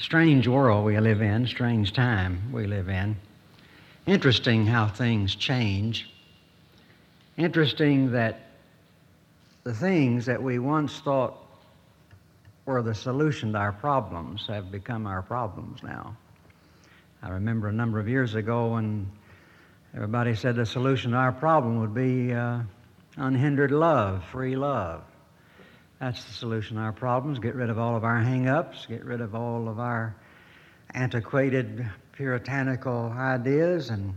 Strange world we live in, strange time we live in. Interesting how things change. Interesting that the things that we once thought were the solution to our problems have become our problems now. I remember a number of years ago when everybody said the solution to our problem would be uh, unhindered love, free love. That's the solution to our problems. Get rid of all of our hang ups, get rid of all of our antiquated puritanical ideas, and,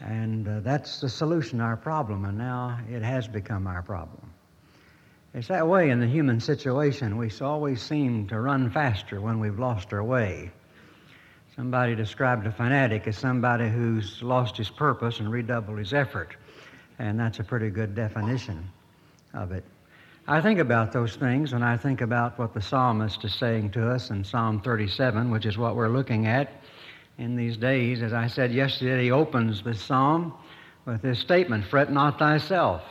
and uh, that's the solution to our problem. And now it has become our problem. It's that way in the human situation. We always seem to run faster when we've lost our way. Somebody described a fanatic as somebody who's lost his purpose and redoubled his effort. And that's a pretty good definition of it. I think about those things when I think about what the psalmist is saying to us in Psalm 37, which is what we're looking at in these days. As I said yesterday, he opens this psalm with this statement Fret not thyself.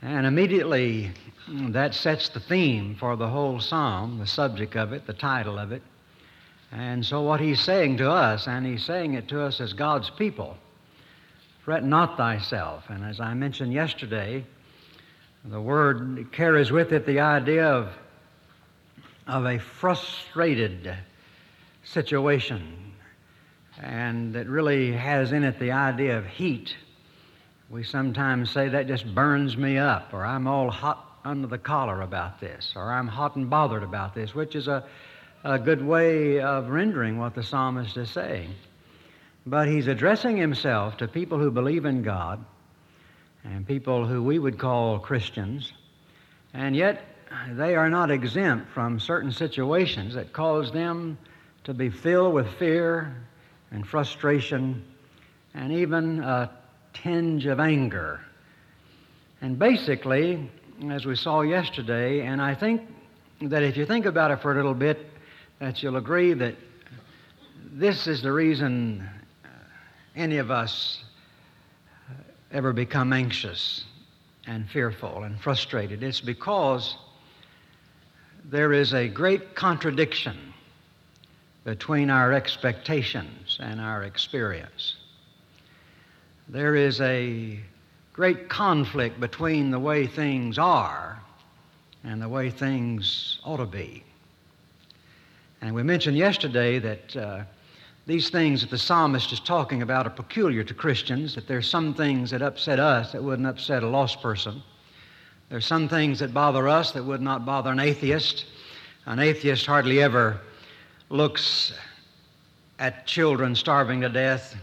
And immediately mm, that sets the theme for the whole psalm, the subject of it, the title of it. And so, what he's saying to us, and he's saying it to us as God's people, fret not thyself. And as I mentioned yesterday, the word carries with it the idea of, of a frustrated situation. And it really has in it the idea of heat. We sometimes say that just burns me up, or I'm all hot under the collar about this, or I'm hot and bothered about this, which is a, a good way of rendering what the psalmist is saying. But he's addressing himself to people who believe in God and people who we would call Christians, and yet they are not exempt from certain situations that cause them to be filled with fear and frustration and even a tinge of anger. And basically, as we saw yesterday, and I think that if you think about it for a little bit, that you'll agree that this is the reason uh, any of us ever become anxious and fearful and frustrated. It's because there is a great contradiction between our expectations and our experience. There is a great conflict between the way things are and the way things ought to be. And we mentioned yesterday that uh, these things that the psalmist is talking about are peculiar to Christians, that there's some things that upset us that wouldn't upset a lost person. There's some things that bother us that would not bother an atheist. An atheist hardly ever looks at children starving to death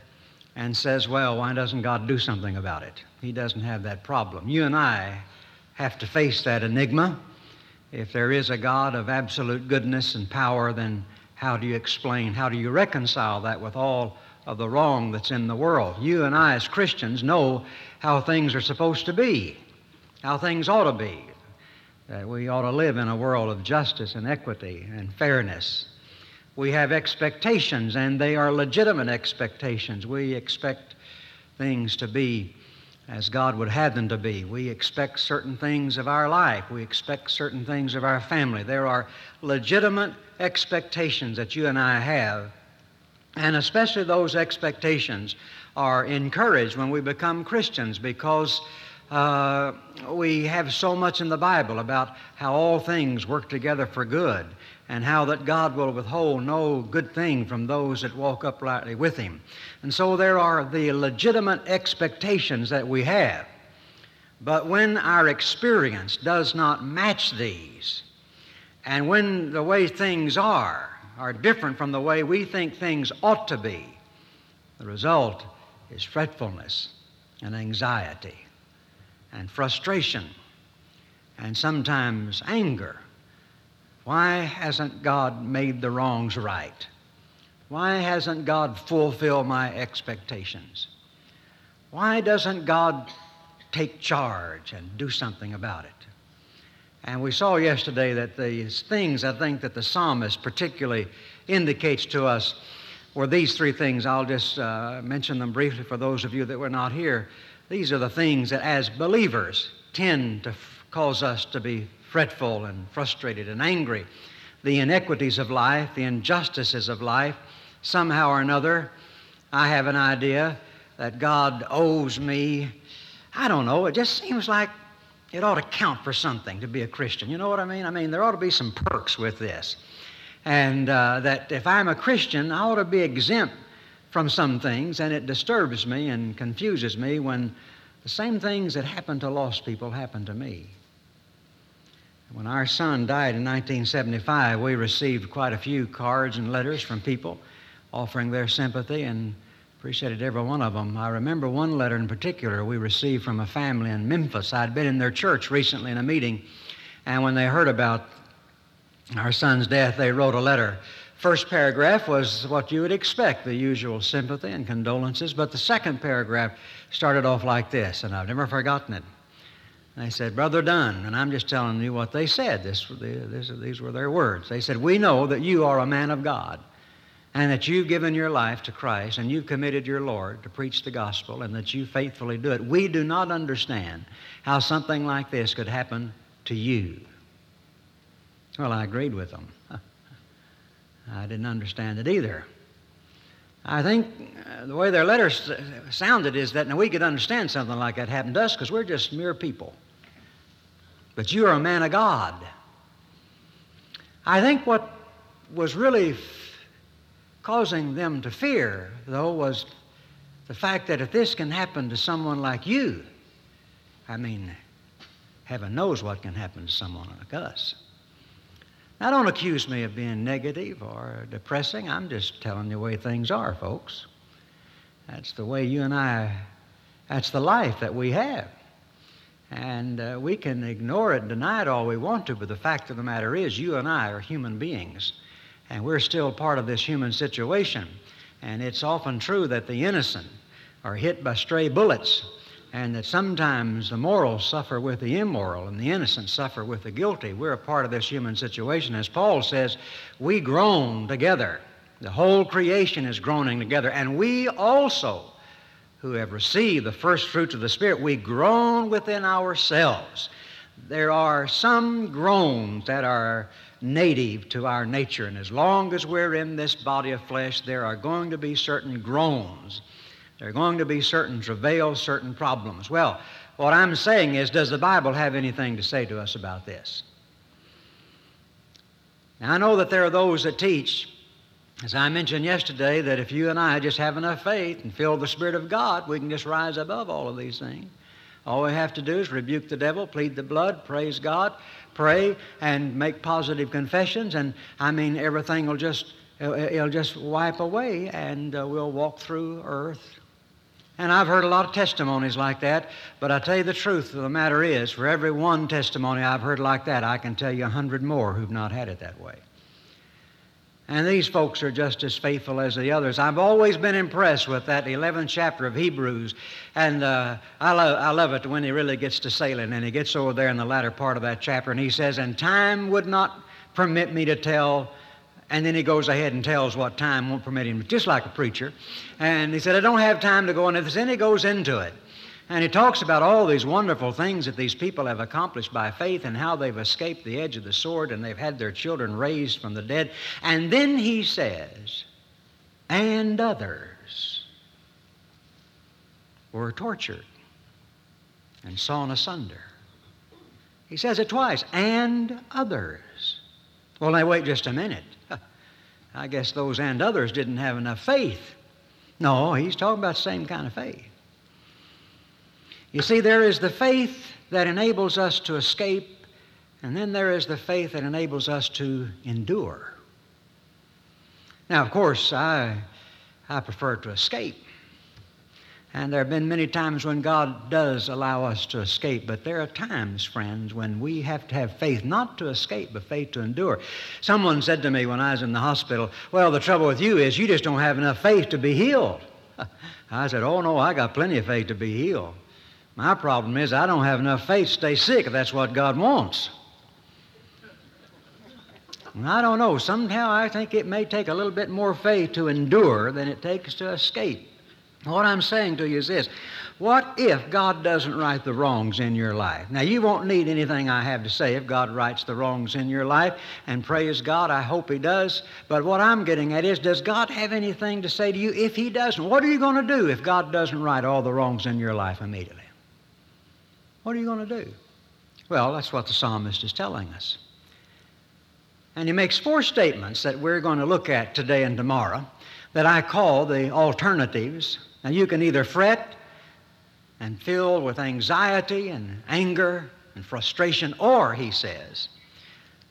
and says, Well, why doesn't God do something about it? He doesn't have that problem. You and I have to face that enigma. If there is a God of absolute goodness and power, then how do you explain, how do you reconcile that with all of the wrong that's in the world? You and I, as Christians, know how things are supposed to be, how things ought to be. That we ought to live in a world of justice and equity and fairness. We have expectations, and they are legitimate expectations. We expect things to be as God would have them to be. We expect certain things of our life. We expect certain things of our family. There are legitimate expectations that you and I have, and especially those expectations are encouraged when we become Christians because uh, we have so much in the Bible about how all things work together for good and how that God will withhold no good thing from those that walk uprightly with Him. And so there are the legitimate expectations that we have. But when our experience does not match these, and when the way things are are different from the way we think things ought to be, the result is fretfulness and anxiety and frustration and sometimes anger. Why hasn't God made the wrongs right? Why hasn't God fulfilled my expectations? Why doesn't God take charge and do something about it? And we saw yesterday that these things I think that the psalmist particularly indicates to us were these three things. I'll just uh, mention them briefly for those of you that were not here. These are the things that, as believers, tend to f- cause us to be fretful and frustrated and angry. the inequities of life, the injustices of life, somehow or another, I have an idea that God owes me. I don't know, it just seems like it ought to count for something to be a Christian. You know what I mean? I mean, there ought to be some perks with this. And uh, that if I'm a Christian, I ought to be exempt from some things, and it disturbs me and confuses me when the same things that happen to lost people happen to me. When our son died in 1975, we received quite a few cards and letters from people offering their sympathy and appreciated every one of them. I remember one letter in particular we received from a family in Memphis. I'd been in their church recently in a meeting, and when they heard about our son's death, they wrote a letter. First paragraph was what you would expect, the usual sympathy and condolences, but the second paragraph started off like this, and I've never forgotten it. They said, Brother Dunn, and I'm just telling you what they said. This, this, these were their words. They said, We know that you are a man of God and that you've given your life to Christ and you've committed your Lord to preach the gospel and that you faithfully do it. We do not understand how something like this could happen to you. Well, I agreed with them. I didn't understand it either. I think uh, the way their letters sounded is that now we could understand something like that happened to us because we're just mere people. But you are a man of God. I think what was really f- causing them to fear, though, was the fact that if this can happen to someone like you, I mean, heaven knows what can happen to someone like us. Now, don't accuse me of being negative or depressing. I'm just telling you the way things are, folks. That's the way you and I, that's the life that we have. And uh, we can ignore it and deny it all we want to, but the fact of the matter is, you and I are human beings, and we're still part of this human situation. And it's often true that the innocent are hit by stray bullets and that sometimes the moral suffer with the immoral and the innocent suffer with the guilty. We're a part of this human situation. As Paul says, we groan together. The whole creation is groaning together. And we also, who have received the first fruits of the Spirit, we groan within ourselves. There are some groans that are native to our nature, and as long as we're in this body of flesh, there are going to be certain groans there are going to be certain travails, certain problems. Well, what I'm saying is, does the Bible have anything to say to us about this? Now, I know that there are those that teach, as I mentioned yesterday, that if you and I just have enough faith and feel the Spirit of God, we can just rise above all of these things. All we have to do is rebuke the devil, plead the blood, praise God, pray, and make positive confessions, and I mean, everything will just, it'll just wipe away, and uh, we'll walk through earth and I've heard a lot of testimonies like that, but I tell you the truth of the matter is, for every one testimony I've heard like that, I can tell you a hundred more who've not had it that way. And these folks are just as faithful as the others. I've always been impressed with that 11th chapter of Hebrews. And uh, I, lo- I love it when he really gets to sailing and he gets over there in the latter part of that chapter and he says, And time would not permit me to tell and then he goes ahead and tells what time won't permit him, just like a preacher. And he said, I don't have time to go into this. And he goes into it. And he talks about all these wonderful things that these people have accomplished by faith and how they've escaped the edge of the sword and they've had their children raised from the dead. And then he says, and others were tortured and sawn asunder. He says it twice, and others. Well, now wait just a minute. I guess those and others didn't have enough faith. No, he's talking about the same kind of faith. You see, there is the faith that enables us to escape, and then there is the faith that enables us to endure. Now, of course, I, I prefer to escape. And there have been many times when God does allow us to escape, but there are times, friends, when we have to have faith, not to escape, but faith to endure. Someone said to me when I was in the hospital, Well, the trouble with you is you just don't have enough faith to be healed. I said, Oh, no, I got plenty of faith to be healed. My problem is I don't have enough faith to stay sick if that's what God wants. I don't know. Somehow I think it may take a little bit more faith to endure than it takes to escape. What I'm saying to you is this what if God doesn't right the wrongs in your life? Now, you won't need anything I have to say if God rights the wrongs in your life, and praise God, I hope He does. But what I'm getting at is, does God have anything to say to you if He doesn't? What are you going to do if God doesn't right all the wrongs in your life immediately? What are you going to do? Well, that's what the psalmist is telling us. And he makes four statements that we're going to look at today and tomorrow that I call the alternatives. Now, you can either fret and fill with anxiety and anger and frustration, or, he says,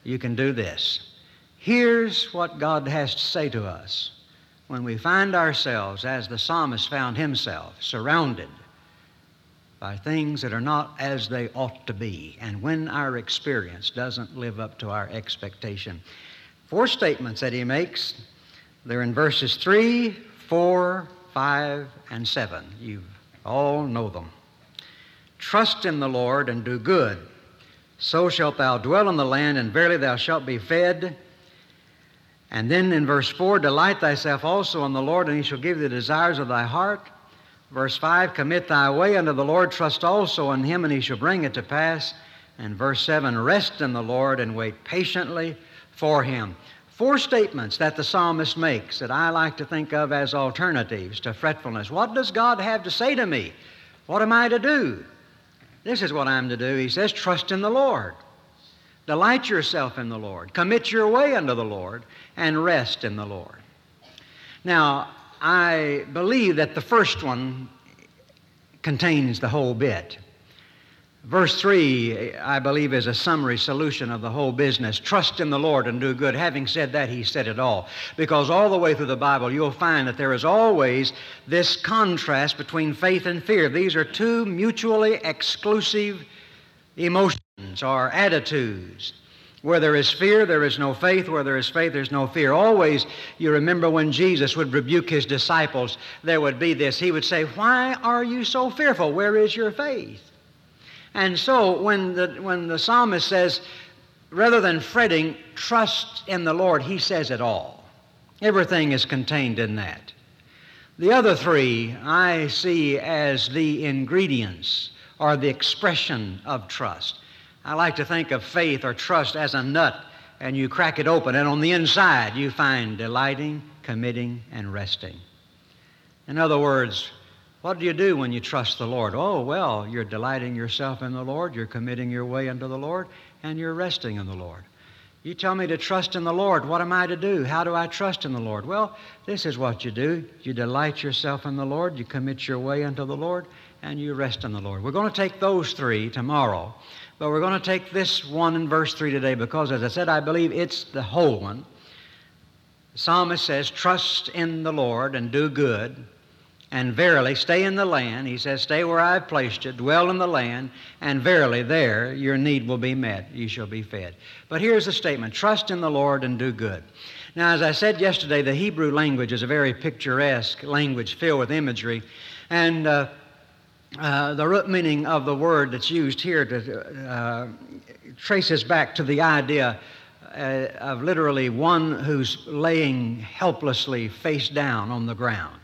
you can do this. Here's what God has to say to us when we find ourselves, as the psalmist found himself, surrounded by things that are not as they ought to be, and when our experience doesn't live up to our expectation. Four statements that he makes. They're in verses 3, 4, 5, and 7. You all know them. Trust in the Lord and do good. So shalt thou dwell in the land, and verily thou shalt be fed. And then in verse 4, delight thyself also in the Lord, and he shall give thee the desires of thy heart. Verse 5 Commit thy way unto the Lord, trust also in him, and he shall bring it to pass. And verse 7 Rest in the Lord and wait patiently for him. Four statements that the psalmist makes that I like to think of as alternatives to fretfulness. What does God have to say to me? What am I to do? This is what I'm to do. He says, Trust in the Lord. Delight yourself in the Lord. Commit your way unto the Lord and rest in the Lord. Now, I believe that the first one contains the whole bit. Verse 3, I believe, is a summary solution of the whole business. Trust in the Lord and do good. Having said that, he said it all. Because all the way through the Bible, you'll find that there is always this contrast between faith and fear. These are two mutually exclusive emotions or attitudes. Where there is fear, there is no faith. Where there is faith, there's no fear. Always, you remember when Jesus would rebuke his disciples, there would be this. He would say, Why are you so fearful? Where is your faith? And so, when the, when the psalmist says, rather than fretting, trust in the Lord, he says it all. Everything is contained in that. The other three I see as the ingredients or the expression of trust. I like to think of faith or trust as a nut, and you crack it open, and on the inside you find delighting, committing, and resting. In other words, what do you do when you trust the Lord? Oh, well, you're delighting yourself in the Lord, you're committing your way unto the Lord, and you're resting in the Lord. You tell me to trust in the Lord. What am I to do? How do I trust in the Lord? Well, this is what you do. You delight yourself in the Lord, you commit your way unto the Lord, and you rest in the Lord. We're going to take those three tomorrow. But we're going to take this one in verse 3 today because, as I said, I believe it's the whole one. The psalmist says, Trust in the Lord and do good, and verily stay in the land. He says, Stay where I've placed you, dwell in the land, and verily there your need will be met. You shall be fed. But here's the statement Trust in the Lord and do good. Now, as I said yesterday, the Hebrew language is a very picturesque language filled with imagery. And uh, uh, the root meaning of the word that's used here to, uh, traces back to the idea uh, of literally one who's laying helplessly face down on the ground.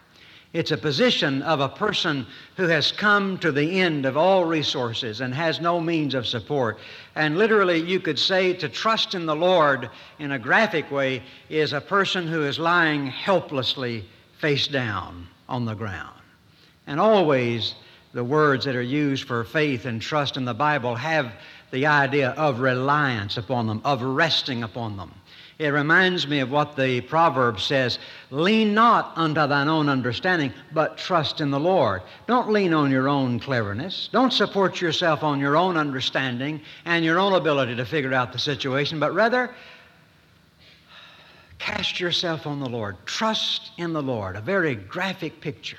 It's a position of a person who has come to the end of all resources and has no means of support. And literally, you could say to trust in the Lord in a graphic way is a person who is lying helplessly face down on the ground. And always, the words that are used for faith and trust in the Bible have the idea of reliance upon them, of resting upon them. It reminds me of what the proverb says lean not unto thine own understanding, but trust in the Lord. Don't lean on your own cleverness. Don't support yourself on your own understanding and your own ability to figure out the situation, but rather cast yourself on the Lord. Trust in the Lord. A very graphic picture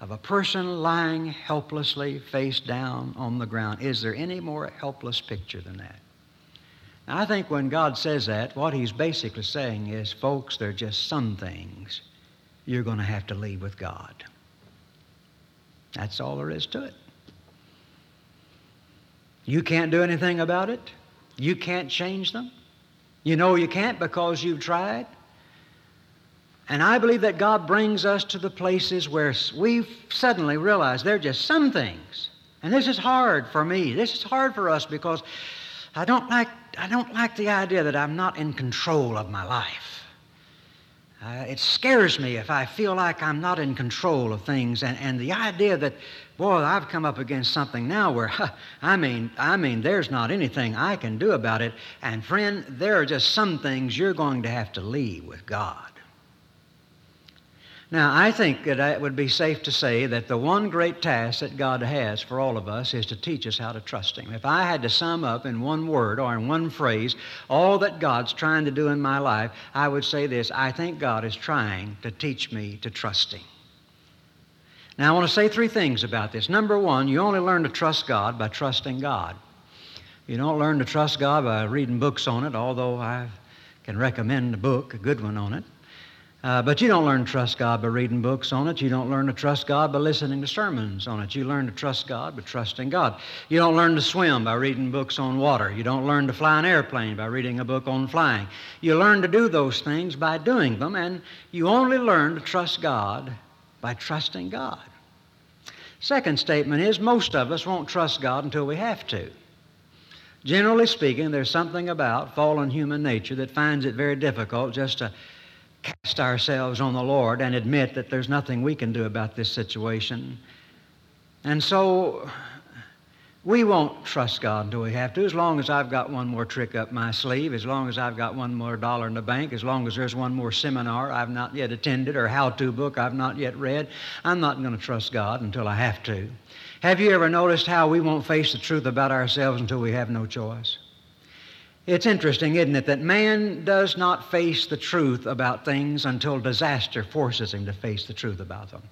of a person lying helplessly face down on the ground. Is there any more helpless picture than that? Now, I think when God says that, what He's basically saying is, folks, there are just some things you're going to have to leave with God. That's all there is to it. You can't do anything about it. You can't change them. You know you can't because you've tried. And I believe that God brings us to the places where we suddenly realize there are just some things. And this is hard for me. This is hard for us because I don't like, I don't like the idea that I'm not in control of my life. Uh, it scares me if I feel like I'm not in control of things, and, and the idea that, boy, I've come up against something now where, huh, I mean, I mean, there's not anything I can do about it. And friend, there are just some things you're going to have to leave with God. Now, I think that it would be safe to say that the one great task that God has for all of us is to teach us how to trust Him. If I had to sum up in one word or in one phrase all that God's trying to do in my life, I would say this I think God is trying to teach me to trust Him. Now, I want to say three things about this. Number one, you only learn to trust God by trusting God. You don't learn to trust God by reading books on it, although I can recommend a book, a good one on it. Uh, but you don't learn to trust God by reading books on it. You don't learn to trust God by listening to sermons on it. You learn to trust God by trusting God. You don't learn to swim by reading books on water. You don't learn to fly an airplane by reading a book on flying. You learn to do those things by doing them, and you only learn to trust God by trusting God. Second statement is most of us won't trust God until we have to. Generally speaking, there's something about fallen human nature that finds it very difficult just to cast ourselves on the Lord and admit that there's nothing we can do about this situation. And so we won't trust God until we have to. As long as I've got one more trick up my sleeve, as long as I've got one more dollar in the bank, as long as there's one more seminar I've not yet attended or how to book I've not yet read, I'm not going to trust God until I have to. Have you ever noticed how we won't face the truth about ourselves until we have no choice? It's interesting, isn't it, that man does not face the truth about things until disaster forces him to face the truth about them.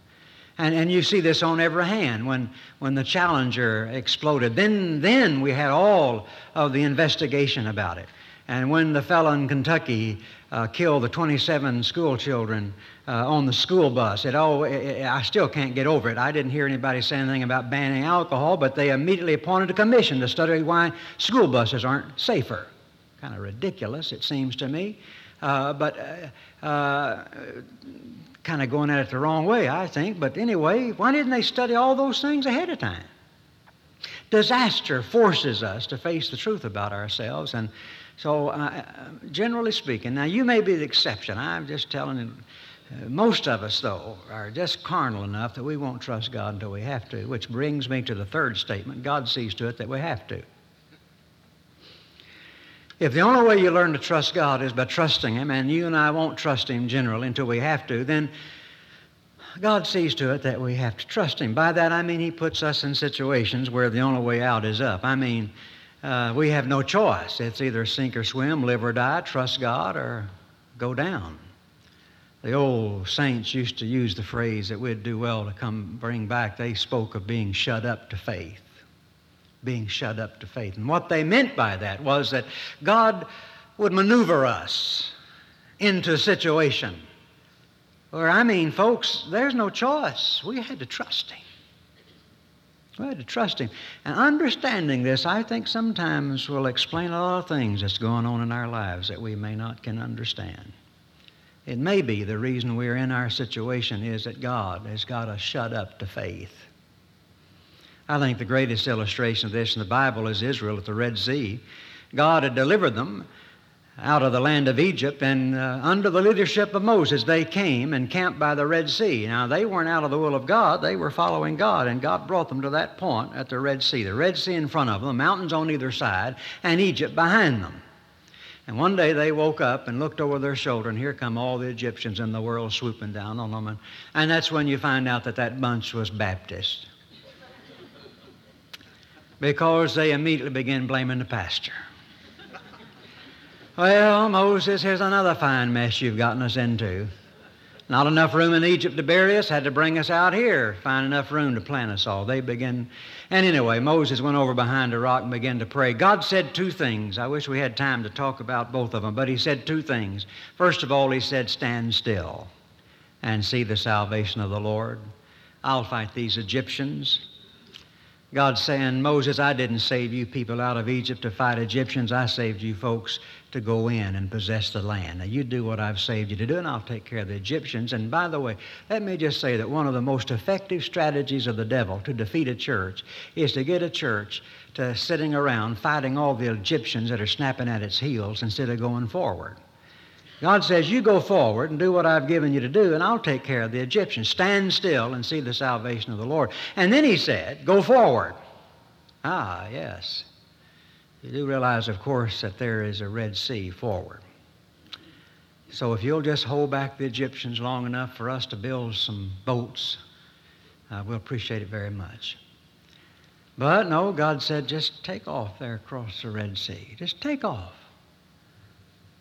And, and you see this on every hand. When, when the Challenger exploded, then, then we had all of the investigation about it. And when the fellow in Kentucky uh, killed the 27 school children uh, on the school bus, it all, it, I still can't get over it. I didn't hear anybody say anything about banning alcohol, but they immediately appointed a commission to study why school buses aren't safer. Kind of ridiculous, it seems to me. Uh, but uh, uh, kind of going at it the wrong way, I think. But anyway, why didn't they study all those things ahead of time? Disaster forces us to face the truth about ourselves. And so, uh, generally speaking, now you may be the exception. I'm just telling you. Uh, most of us, though, are just carnal enough that we won't trust God until we have to, which brings me to the third statement God sees to it that we have to. If the only way you learn to trust God is by trusting Him, and you and I won't trust Him generally until we have to, then God sees to it that we have to trust Him. By that I mean He puts us in situations where the only way out is up. I mean, uh, we have no choice. It's either sink or swim, live or die, trust God, or go down. The old saints used to use the phrase that we'd do well to come bring back. They spoke of being shut up to faith being shut up to faith. And what they meant by that was that God would maneuver us into a situation where, I mean, folks, there's no choice. We had to trust Him. We had to trust Him. And understanding this, I think sometimes will explain a lot of things that's going on in our lives that we may not can understand. It may be the reason we're in our situation is that God has got us shut up to faith. I think the greatest illustration of this in the Bible is Israel at the Red Sea. God had delivered them out of the land of Egypt, and uh, under the leadership of Moses, they came and camped by the Red Sea. Now, they weren't out of the will of God, they were following God, and God brought them to that point at the Red Sea. The Red Sea in front of them, the mountains on either side, and Egypt behind them. And one day they woke up and looked over their shoulder, and here come all the Egyptians in the world swooping down on them. And, and that's when you find out that that bunch was Baptist because they immediately begin blaming the pastor. Well, Moses, here's another fine mess you've gotten us into. Not enough room in Egypt to bury us, had to bring us out here, find enough room to plant us all. They begin. And anyway, Moses went over behind a rock and began to pray. God said two things. I wish we had time to talk about both of them, but He said two things. First of all, He said, Stand still and see the salvation of the Lord. I'll fight these Egyptians. God saying, Moses, I didn't save you people out of Egypt to fight Egyptians. I saved you folks to go in and possess the land. Now, you do what I've saved you to do, and I'll take care of the Egyptians. And by the way, let me just say that one of the most effective strategies of the devil to defeat a church is to get a church to sitting around fighting all the Egyptians that are snapping at its heels instead of going forward. God says, You go forward and do what I've given you to do, and I'll take care of the Egyptians. Stand still and see the salvation of the Lord. And then he said, Go forward. Ah, yes. You do realize, of course, that there is a Red Sea forward. So if you'll just hold back the Egyptians long enough for us to build some boats, uh, we'll appreciate it very much. But no, God said, just take off there across the Red Sea. Just take off.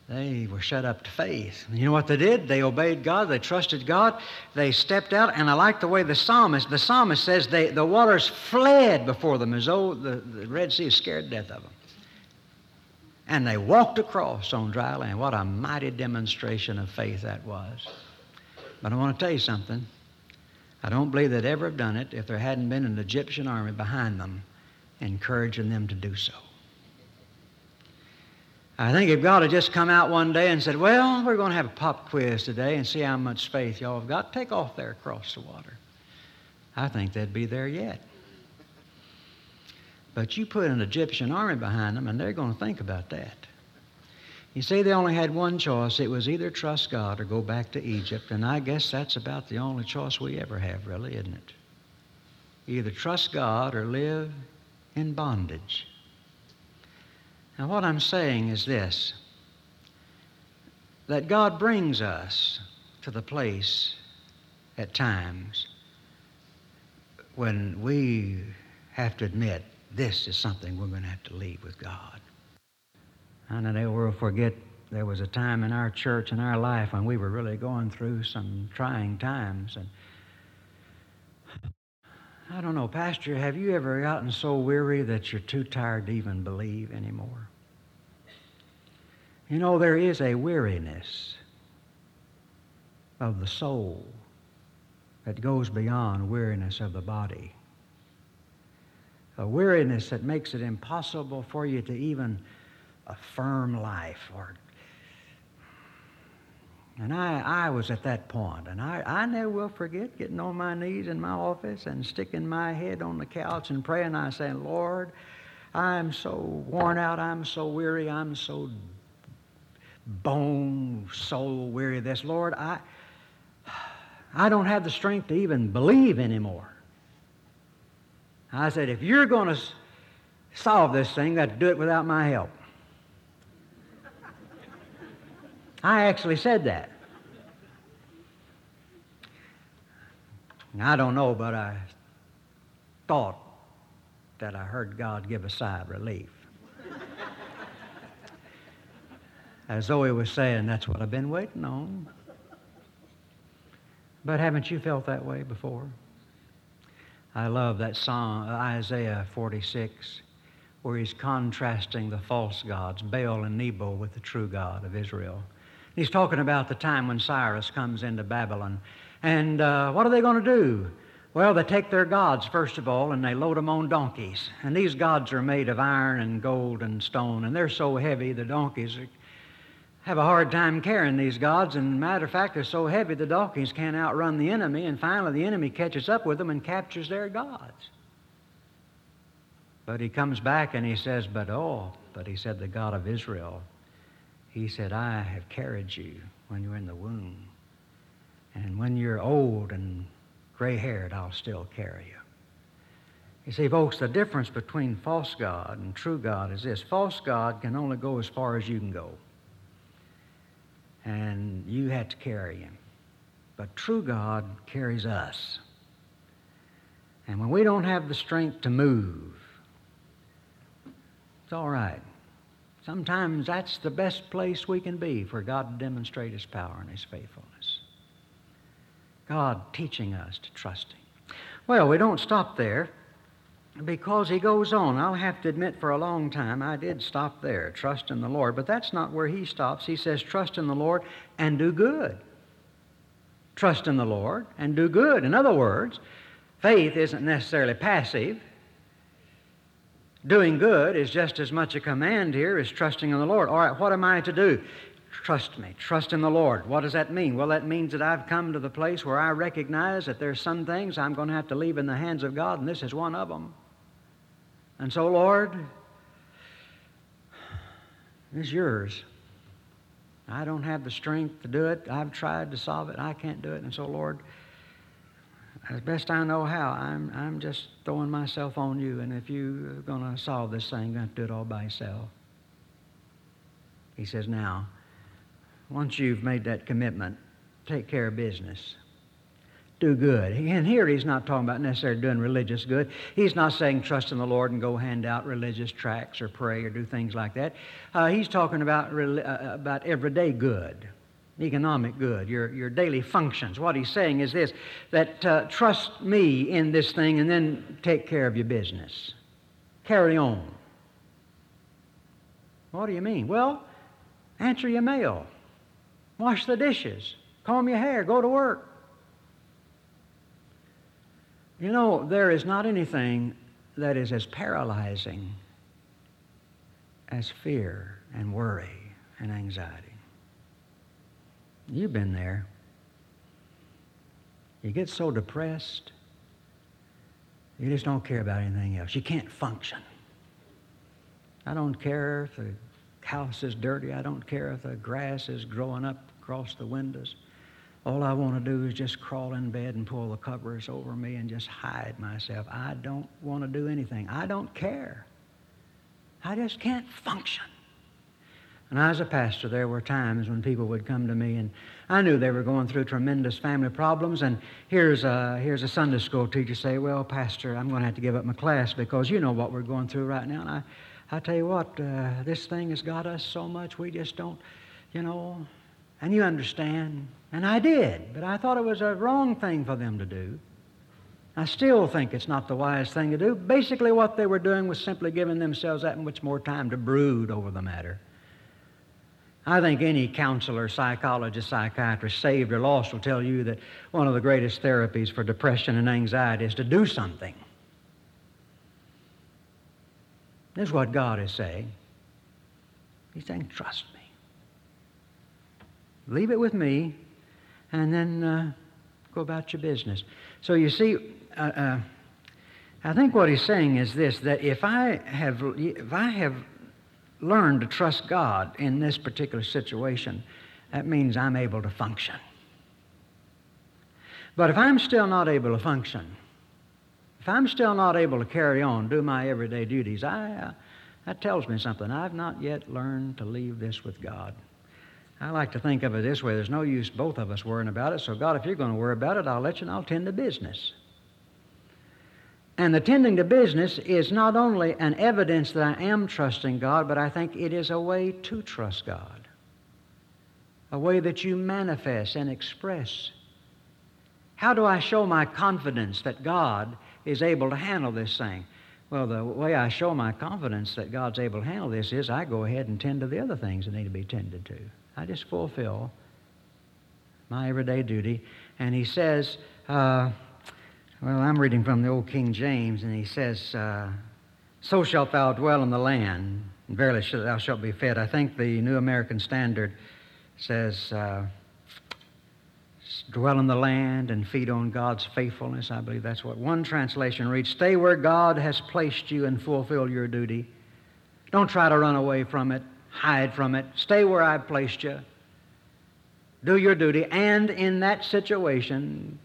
They were shut up to faith. You know what they did? They obeyed God. They trusted God. They stepped out. And I like the way the psalmist, the psalmist says they, the waters fled before them as though the, the Red Sea scared death of them. And they walked across on dry land. What a mighty demonstration of faith that was. But I want to tell you something. I don't believe they'd ever have done it if there hadn't been an Egyptian army behind them encouraging them to do so. I think if God had just come out one day and said, Well, we're going to have a pop quiz today and see how much faith y'all have got, take off there across the water. I think they'd be there yet. But you put an Egyptian army behind them, and they're going to think about that. You see, they only had one choice. It was either trust God or go back to Egypt. And I guess that's about the only choice we ever have, really, isn't it? Either trust God or live in bondage. Now, what I'm saying is this that God brings us to the place at times when we have to admit this is something we're going to have to leave with God. I know they will forget there was a time in our church and our life when we were really going through some trying times. And I don't know, Pastor, have you ever gotten so weary that you're too tired to even believe anymore? You know, there is a weariness of the soul that goes beyond weariness of the body. A weariness that makes it impossible for you to even affirm life or and I, I was at that point, and I, I never will forget getting on my knees in my office and sticking my head on the couch and praying. I saying, Lord, I'm so worn out, I'm so weary, I'm so bone, soul weary this. Lord, I, I don't have the strength to even believe anymore. I said, if you're going to solve this thing, you got to do it without my help. I actually said that. I don't know, but I thought that I heard God give a sigh of relief. As Zoe was saying, that's what I've been waiting on. But haven't you felt that way before? I love that song, uh, Isaiah 46, where he's contrasting the false gods, Baal and Nebo, with the true God of Israel. He's talking about the time when Cyrus comes into Babylon. And uh, what are they going to do? Well, they take their gods, first of all, and they load them on donkeys. And these gods are made of iron and gold and stone, and they're so heavy, the donkeys have a hard time carrying these gods. And matter of fact, they're so heavy, the donkeys can't outrun the enemy. And finally, the enemy catches up with them and captures their gods. But he comes back and he says, But oh, but he said, the God of Israel he said, I have carried you when you're in the womb. And when you're old and gray haired, I'll still carry you. You see, folks, the difference between false God and true God is this false God can only go as far as you can go. And you have to carry him. But true God carries us. And when we don't have the strength to move, it's all right. Sometimes that's the best place we can be for God to demonstrate His power and His faithfulness. God teaching us to trust Him. Well, we don't stop there because He goes on. I'll have to admit, for a long time, I did stop there, trust in the Lord. But that's not where He stops. He says, trust in the Lord and do good. Trust in the Lord and do good. In other words, faith isn't necessarily passive. Doing good is just as much a command here as trusting in the Lord. All right, what am I to do? Trust me. Trust in the Lord. What does that mean? Well, that means that I've come to the place where I recognize that there's some things I'm going to have to leave in the hands of God, and this is one of them. And so, Lord, it's yours. I don't have the strength to do it. I've tried to solve it. I can't do it. And so, Lord, as best I know how, I'm, I'm just throwing myself on you. And if you're going to solve this thing, you're going to have to do it all by yourself. He says, now, once you've made that commitment, take care of business. Do good. And here he's not talking about necessarily doing religious good. He's not saying trust in the Lord and go hand out religious tracts or pray or do things like that. Uh, he's talking about, uh, about everyday good, economic good, your, your daily functions. What he's saying is this that uh, trust me in this thing and then take care of your business. Carry on. What do you mean? Well, answer your mail. Wash the dishes. Comb your hair. Go to work. You know, there is not anything that is as paralyzing as fear and worry and anxiety. You've been there. You get so depressed, you just don't care about anything else. You can't function. I don't care if the house is dirty. I don't care if the grass is growing up across the windows. All I want to do is just crawl in bed and pull the covers over me and just hide myself. I don't want to do anything. I don't care. I just can't function. And as a pastor, there were times when people would come to me, and I knew they were going through tremendous family problems. And here's a, here's a Sunday school teacher say, Well, Pastor, I'm going to have to give up my class because you know what we're going through right now. And I, I tell you what, uh, this thing has got us so much, we just don't, you know, and you understand. And I did, but I thought it was a wrong thing for them to do. I still think it's not the wise thing to do. Basically, what they were doing was simply giving themselves that much more time to brood over the matter. I think any counselor, psychologist, psychiatrist, saved or lost, will tell you that one of the greatest therapies for depression and anxiety is to do something. This is what God is saying. He's saying, trust me. Leave it with me, and then uh, go about your business. So you see, uh, uh, I think what he's saying is this: that if I have, if I have learned to trust God in this particular situation, that means I'm able to function. But if I'm still not able to function, if I'm still not able to carry on, do my everyday duties, I, uh, that tells me something. I've not yet learned to leave this with God. I like to think of it this way there's no use both of us worrying about it. So, God, if you're going to worry about it, I'll let you and I'll tend to business. And attending to business is not only an evidence that I am trusting God, but I think it is a way to trust God. A way that you manifest and express. How do I show my confidence that God is able to handle this thing? Well, the way I show my confidence that God's able to handle this is I go ahead and tend to the other things that need to be tended to. I just fulfill my everyday duty. And he says, uh, well, I'm reading from the old King James, and he says, uh, So shalt thou dwell in the land, and verily shalt thou shalt be fed. I think the New American Standard says, uh, Dwell in the land and feed on God's faithfulness. I believe that's what one translation reads. Stay where God has placed you and fulfill your duty. Don't try to run away from it hide from it. Stay where I've placed you. Do your duty. And in that situation,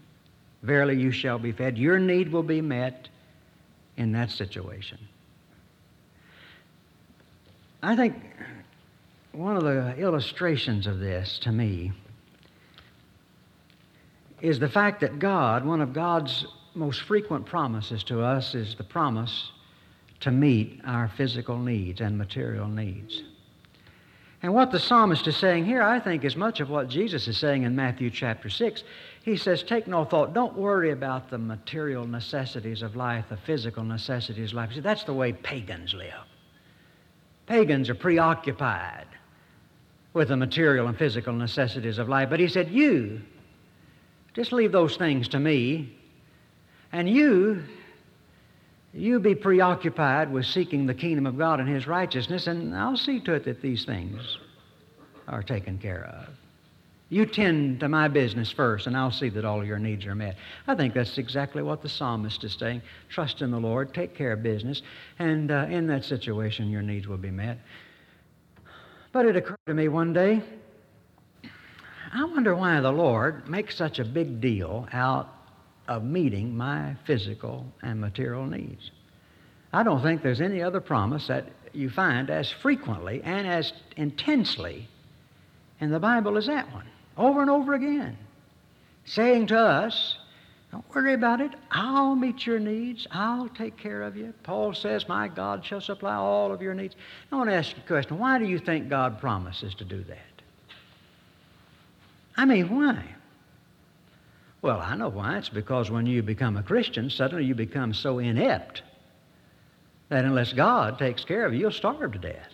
verily you shall be fed. Your need will be met in that situation. I think one of the illustrations of this to me is the fact that God, one of God's most frequent promises to us, is the promise to meet our physical needs and material needs. And what the psalmist is saying here, I think, is much of what Jesus is saying in Matthew chapter 6. He says, Take no thought. Don't worry about the material necessities of life, the physical necessities of life. See, that's the way pagans live. Pagans are preoccupied with the material and physical necessities of life. But he said, You, just leave those things to me, and you You be preoccupied with seeking the kingdom of God and His righteousness, and I'll see to it that these things are taken care of. You tend to my business first, and I'll see that all your needs are met. I think that's exactly what the psalmist is saying. Trust in the Lord, take care of business, and uh, in that situation, your needs will be met. But it occurred to me one day I wonder why the Lord makes such a big deal out of meeting my physical and material needs. I don't think there's any other promise that you find as frequently and as intensely in the Bible as that one, over and over again, saying to us, Don't worry about it. I'll meet your needs. I'll take care of you. Paul says, My God shall supply all of your needs. I want to ask you a question. Why do you think God promises to do that? I mean, why? Well, I know why. It's because when you become a Christian, suddenly you become so inept that unless God takes care of you, you'll starve to death.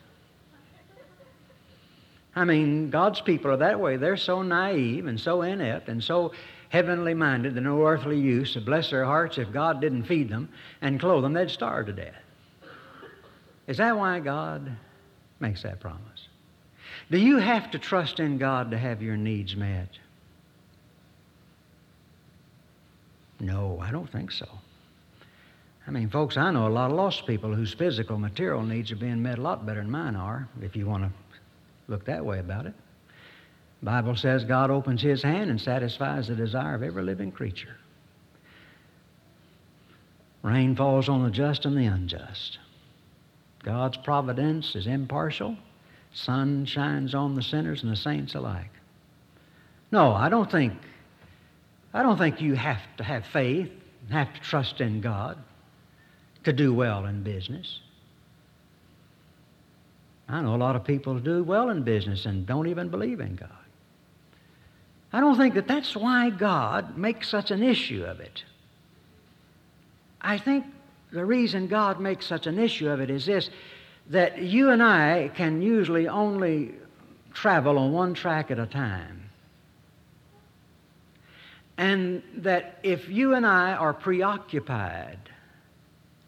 I mean, God's people are that way. They're so naive and so inept and so heavenly minded that no earthly use. To bless their hearts, if God didn't feed them and clothe them, they'd starve to death. Is that why God makes that promise? Do you have to trust in God to have your needs met? No, I don't think so. I mean, folks, I know a lot of lost people whose physical, material needs are being met a lot better than mine are, if you want to look that way about it. The Bible says God opens his hand and satisfies the desire of every living creature. Rain falls on the just and the unjust. God's providence is impartial. Sun shines on the sinners and the saints alike. No, I don't think I don't think you have to have faith and have to trust in God to do well in business. I know a lot of people do well in business and don't even believe in God. I don't think that that's why God makes such an issue of it. I think the reason God makes such an issue of it is this that you and I can usually only travel on one track at a time. And that if you and I are preoccupied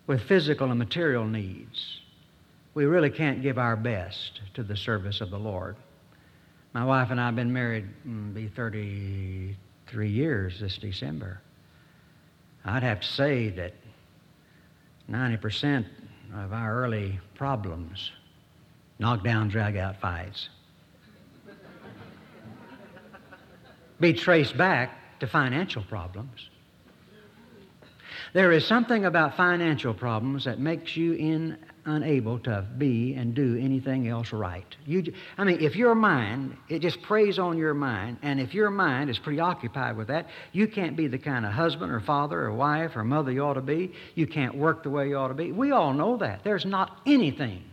with physical and material needs, we really can't give our best to the service of the Lord. My wife and I have been married, mm, be 33 years this December. I'd have to say that 90% of our early problems knockdown, drag out fights be traced back to financial problems. There is something about financial problems that makes you in unable to be and do anything else right. You, I mean, if your mind, it just preys on your mind, and if your mind is preoccupied with that, you can't be the kind of husband or father or wife or mother you ought to be. You can't work the way you ought to be. We all know that. There's not anything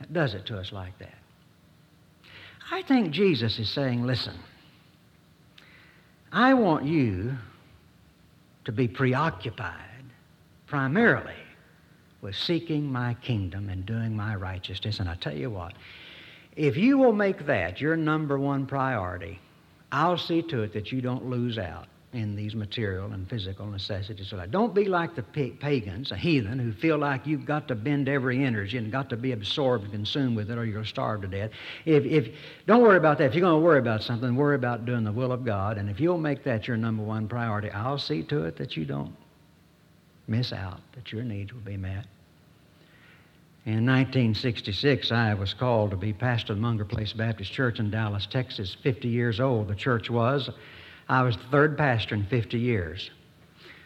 that does it to us like that. I think Jesus is saying, listen, I want you to be preoccupied primarily was seeking my kingdom and doing my righteousness. And I tell you what, if you will make that your number one priority, I'll see to it that you don't lose out in these material and physical necessities. Don't be like the pagans, a heathen, who feel like you've got to bend every energy and got to be absorbed and consumed with it or you're going to starve to death. If, if, don't worry about that. If you're going to worry about something, worry about doing the will of God. And if you'll make that your number one priority, I'll see to it that you don't miss out, that your needs will be met. In 1966, I was called to be pastor of Munger Place Baptist Church in Dallas, Texas. 50 years old, the church was. I was the third pastor in 50 years.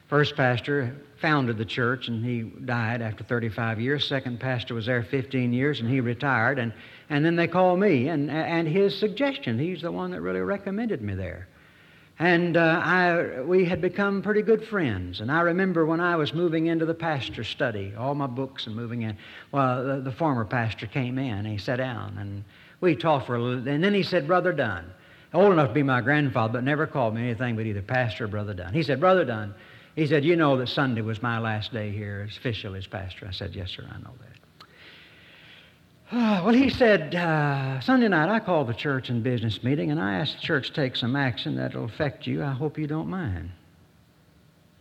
First pastor founded the church and he died after 35 years. Second pastor was there 15 years and he retired. And, and then they called me and, and his suggestion, he's the one that really recommended me there. And uh, I, we had become pretty good friends. And I remember when I was moving into the pastor study, all my books and moving in, well, the, the former pastor came in he sat down and we talked for a little. And then he said, Brother Dunn, old enough to be my grandfather, but never called me anything but either pastor or Brother Dunn. He said, Brother Dunn, he said, You know that Sunday was my last day here as official as pastor. I said, Yes, sir, I know that. Well, he said, uh, Sunday night I called the church and business meeting and I asked the church to take some action that will affect you. I hope you don't mind.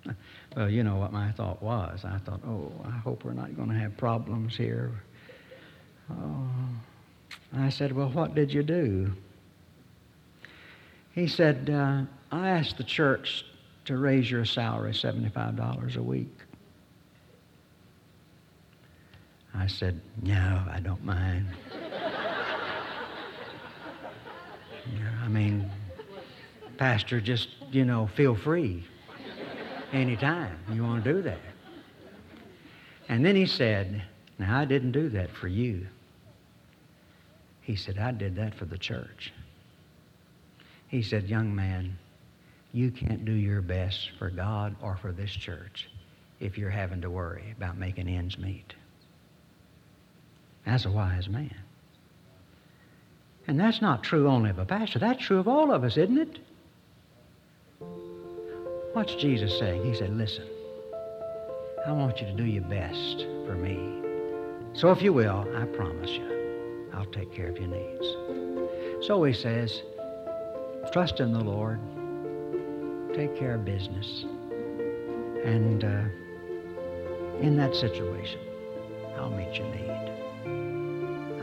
Well, you know what my thought was. I thought, oh, I hope we're not going to have problems here. Oh. I said, well, what did you do? He said, uh, I asked the church to raise your salary $75 a week. I said, no, I don't mind. I mean, Pastor, just, you know, feel free anytime you want to do that. And then he said, Now, I didn't do that for you. He said, I did that for the church. He said, Young man, you can't do your best for God or for this church if you're having to worry about making ends meet. That's a wise man. And that's not true only of a pastor, that's true of all of us, isn't it? What's Jesus saying? He said, Listen, I want you to do your best for me. So if you will, I promise you, I'll take care of your needs. So he says, Trust in the Lord, take care of business, and uh, in that situation, I'll meet your need.